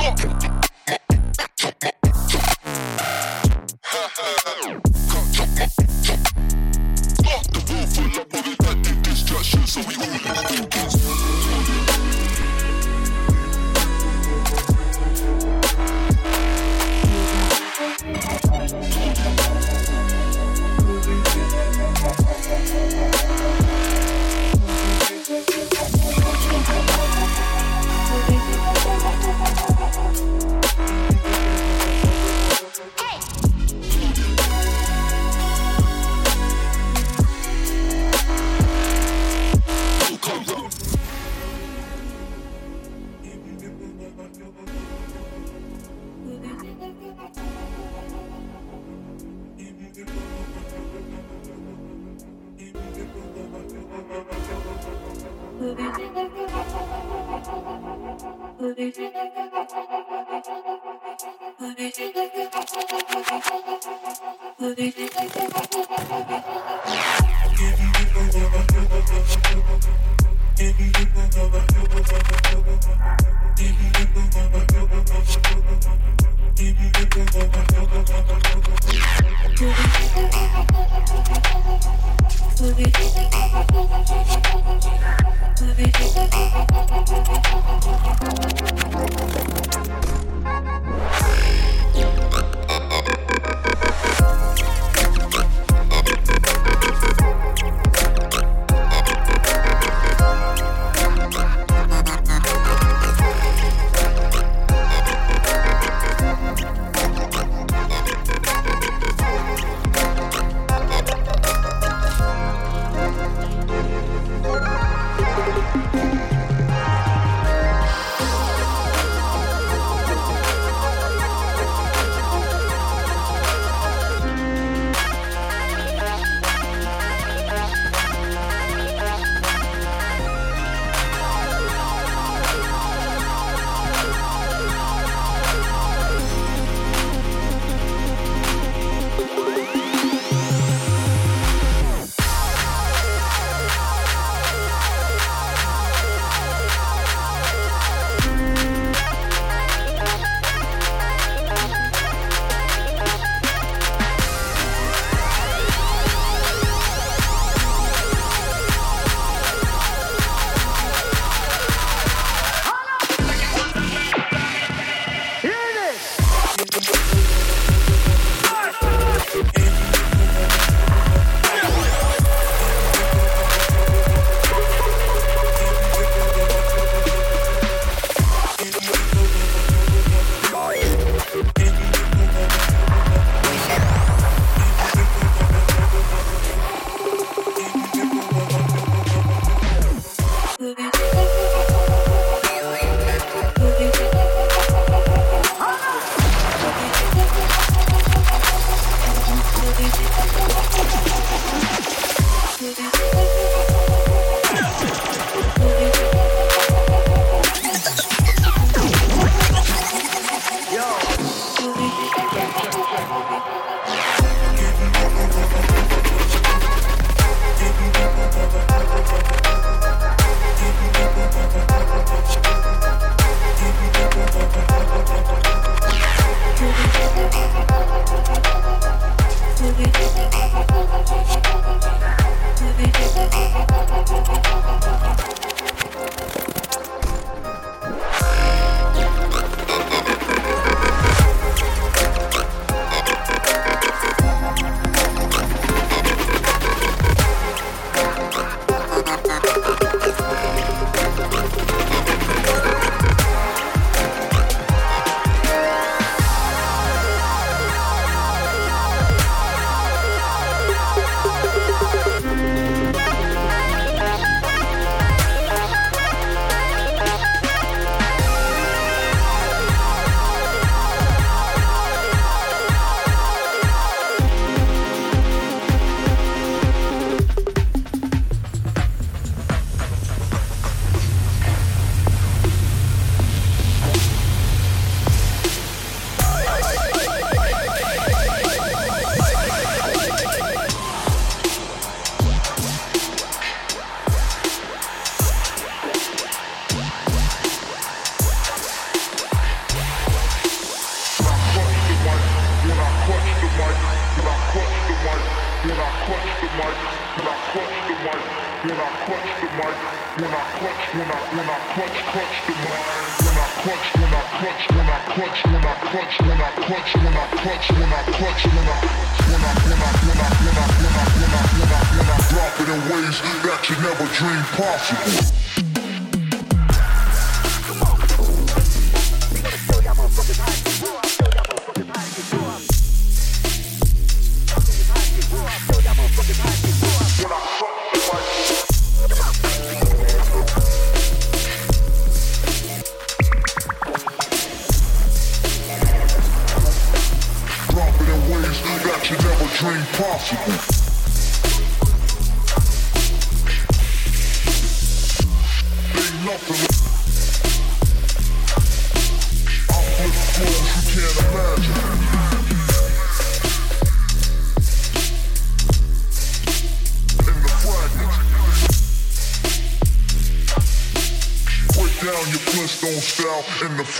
fuck.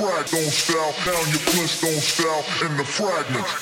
pride don't style, now your bliss don't style in the fragments.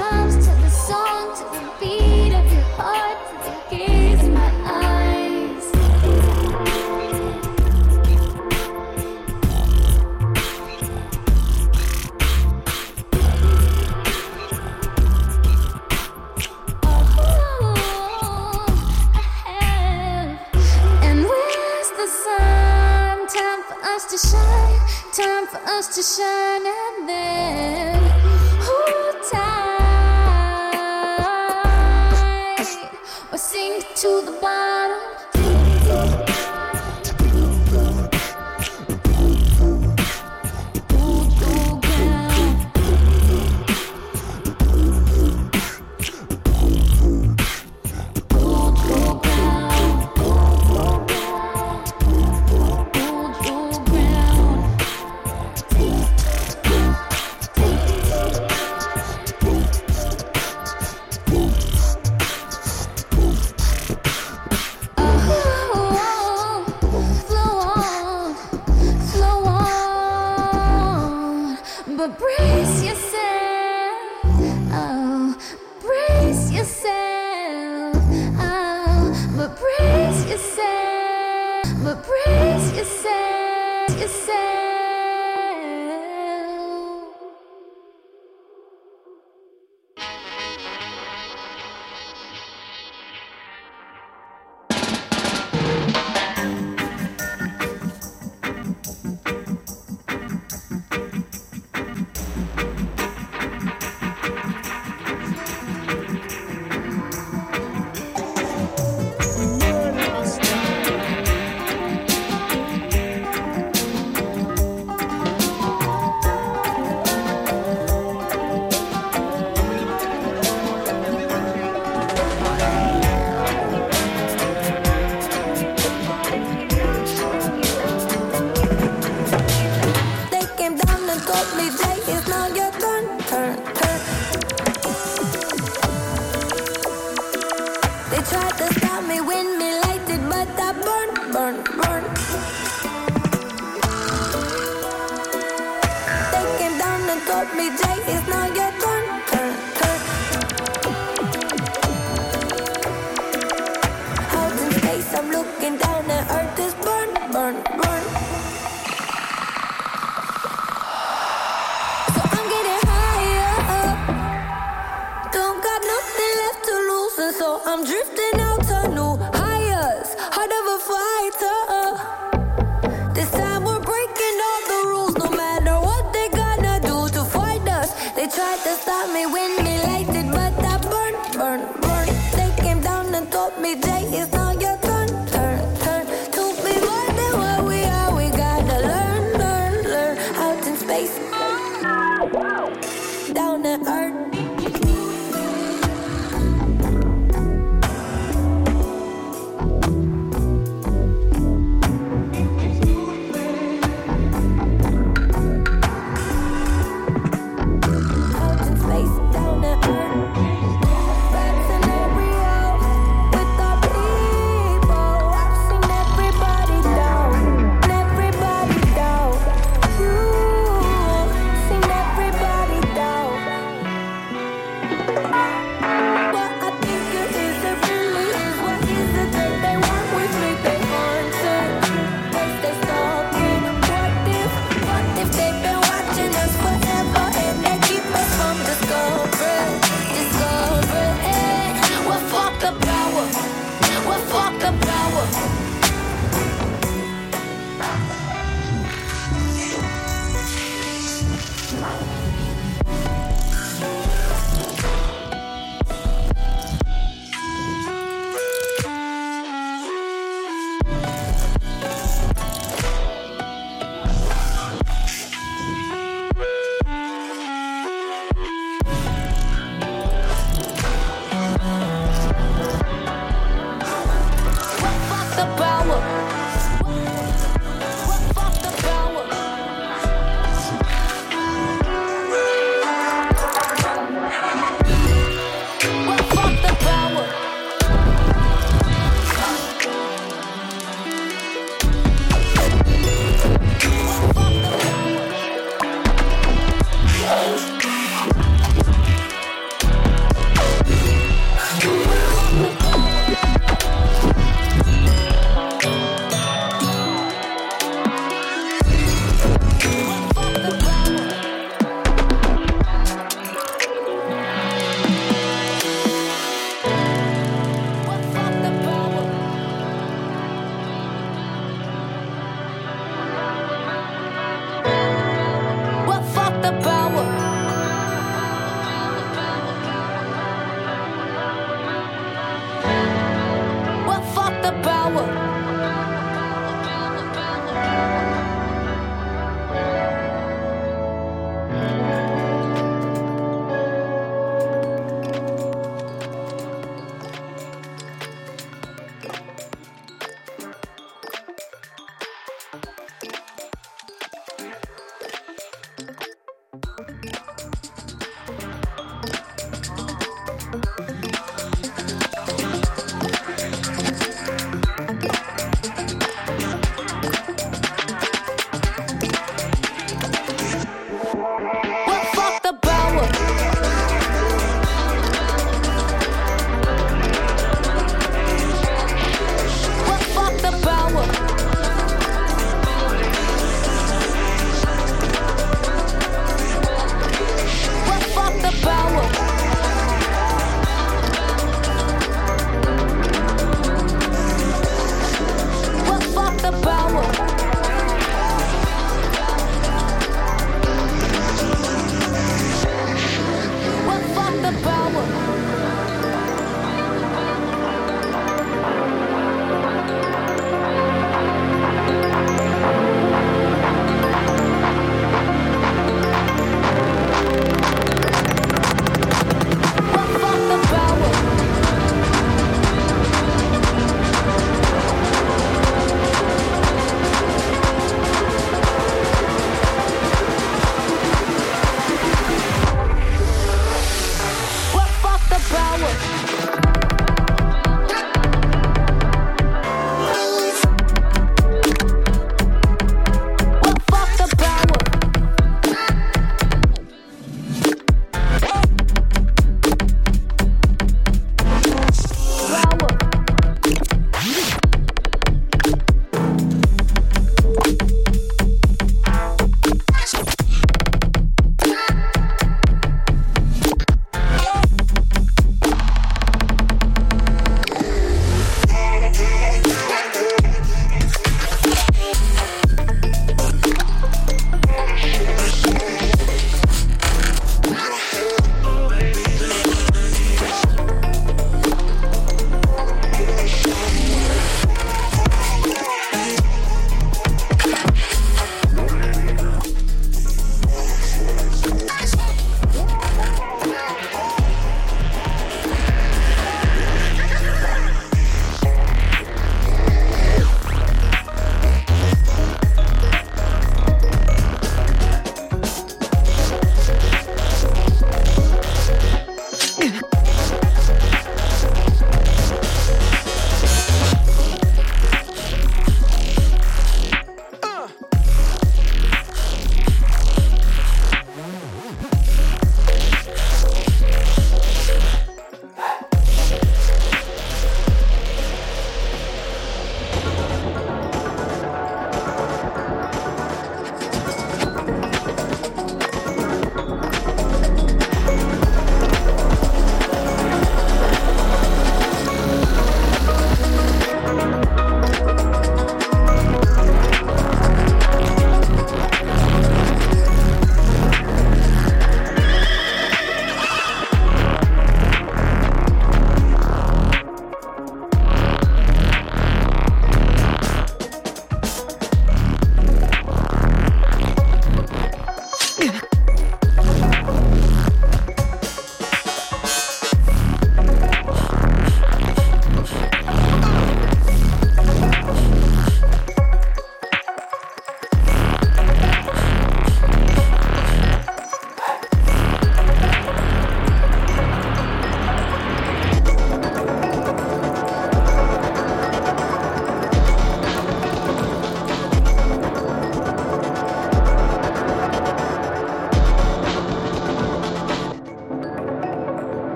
loves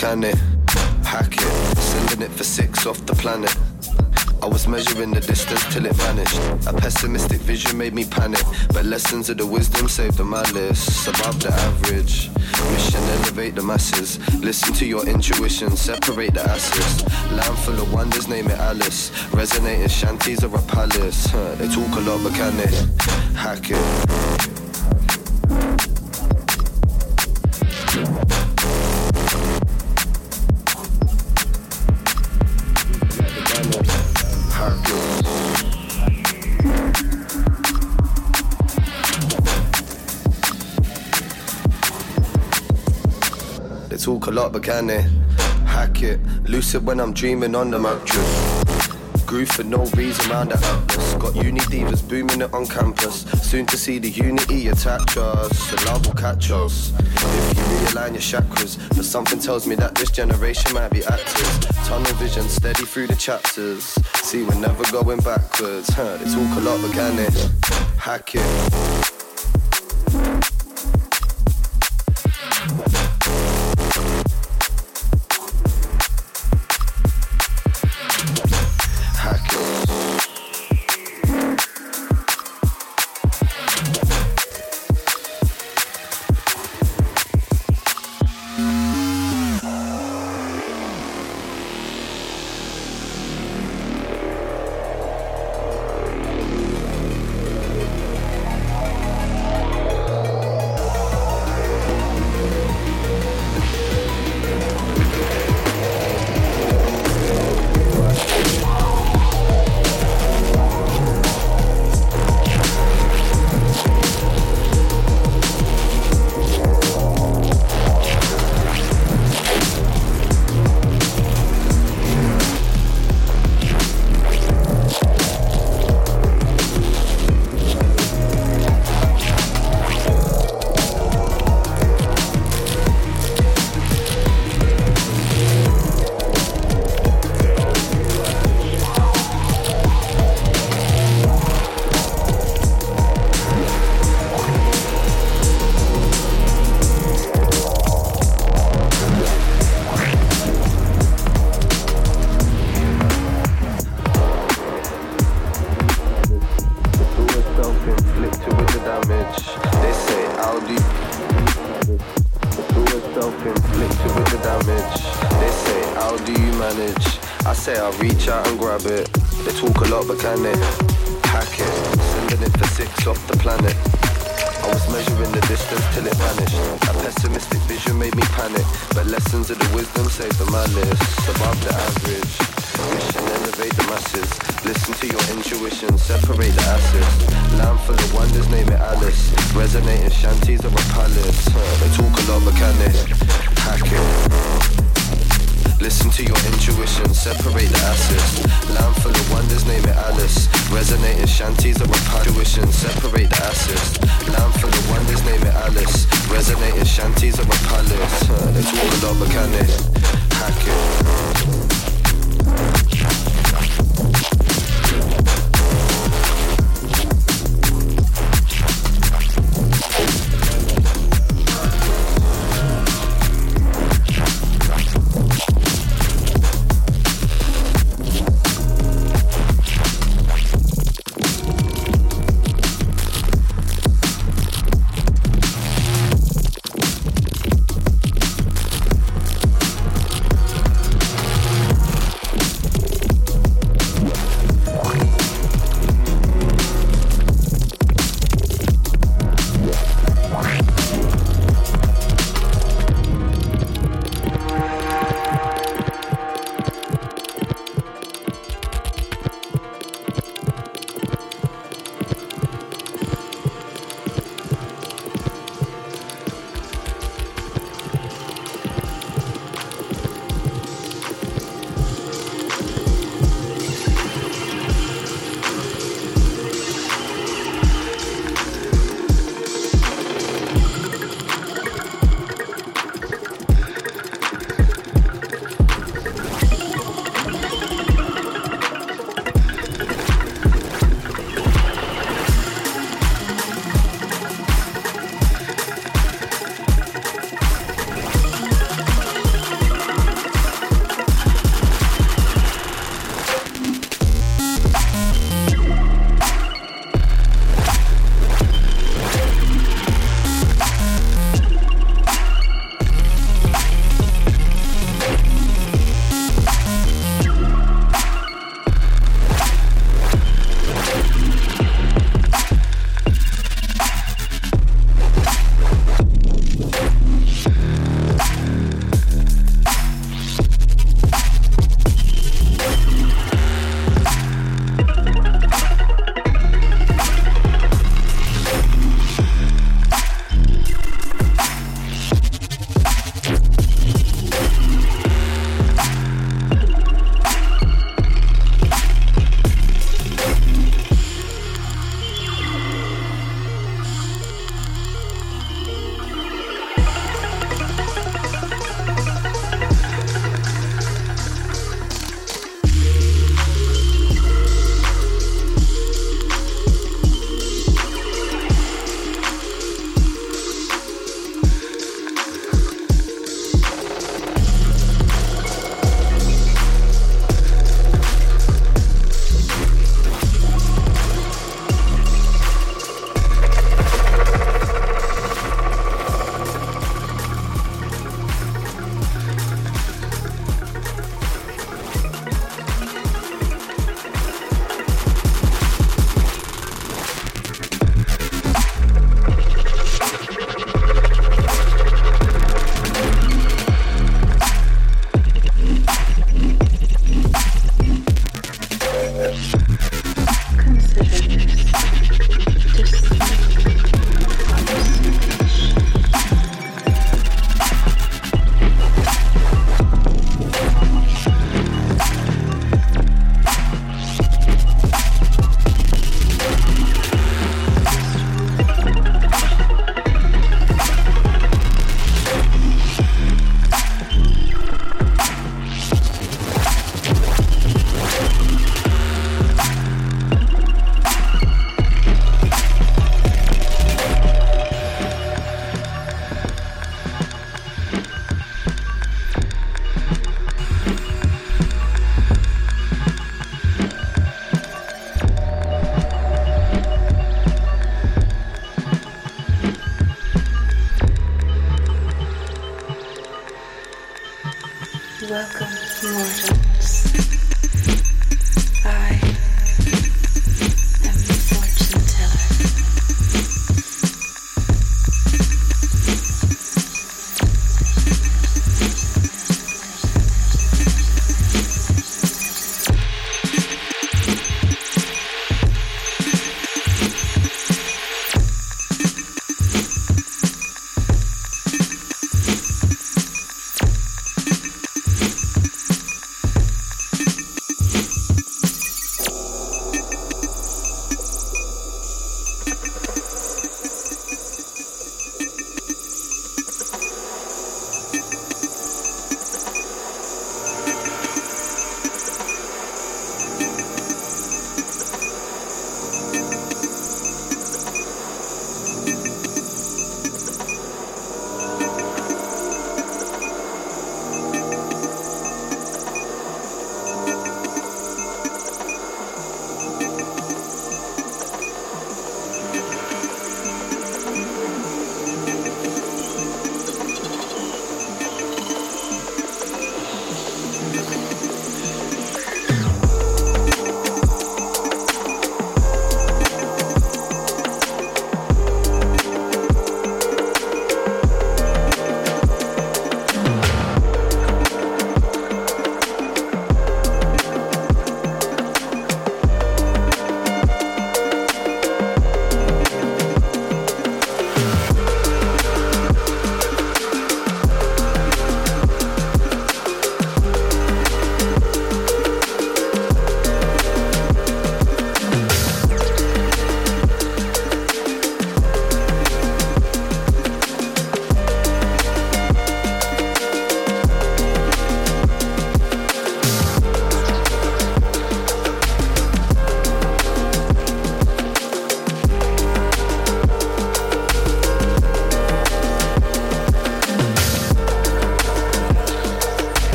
can it, hack it? Sending it for six off the planet. I was measuring the distance till it vanished. A pessimistic vision made me panic, but lessons of the wisdom saved the malice. Above the average. Mission elevate the masses. Listen to your intuition, separate the asses. Land full of wonders, name it Alice. Resonating shanties or a palace. Huh, they talk a lot, but can they hack it? But can they hack it? Lucid when I'm dreaming on the mattress. Groove for no reason round the atlas. Got uni divas booming it on campus. Soon to see the unity attach us. The love will catch us. If you realign your chakras, but something tells me that this generation might be actors. Tunnel vision steady through the chapters. See, we're never going backwards. Huh, they talk a lot, but can hack it?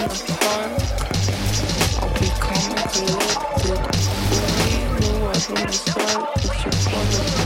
If you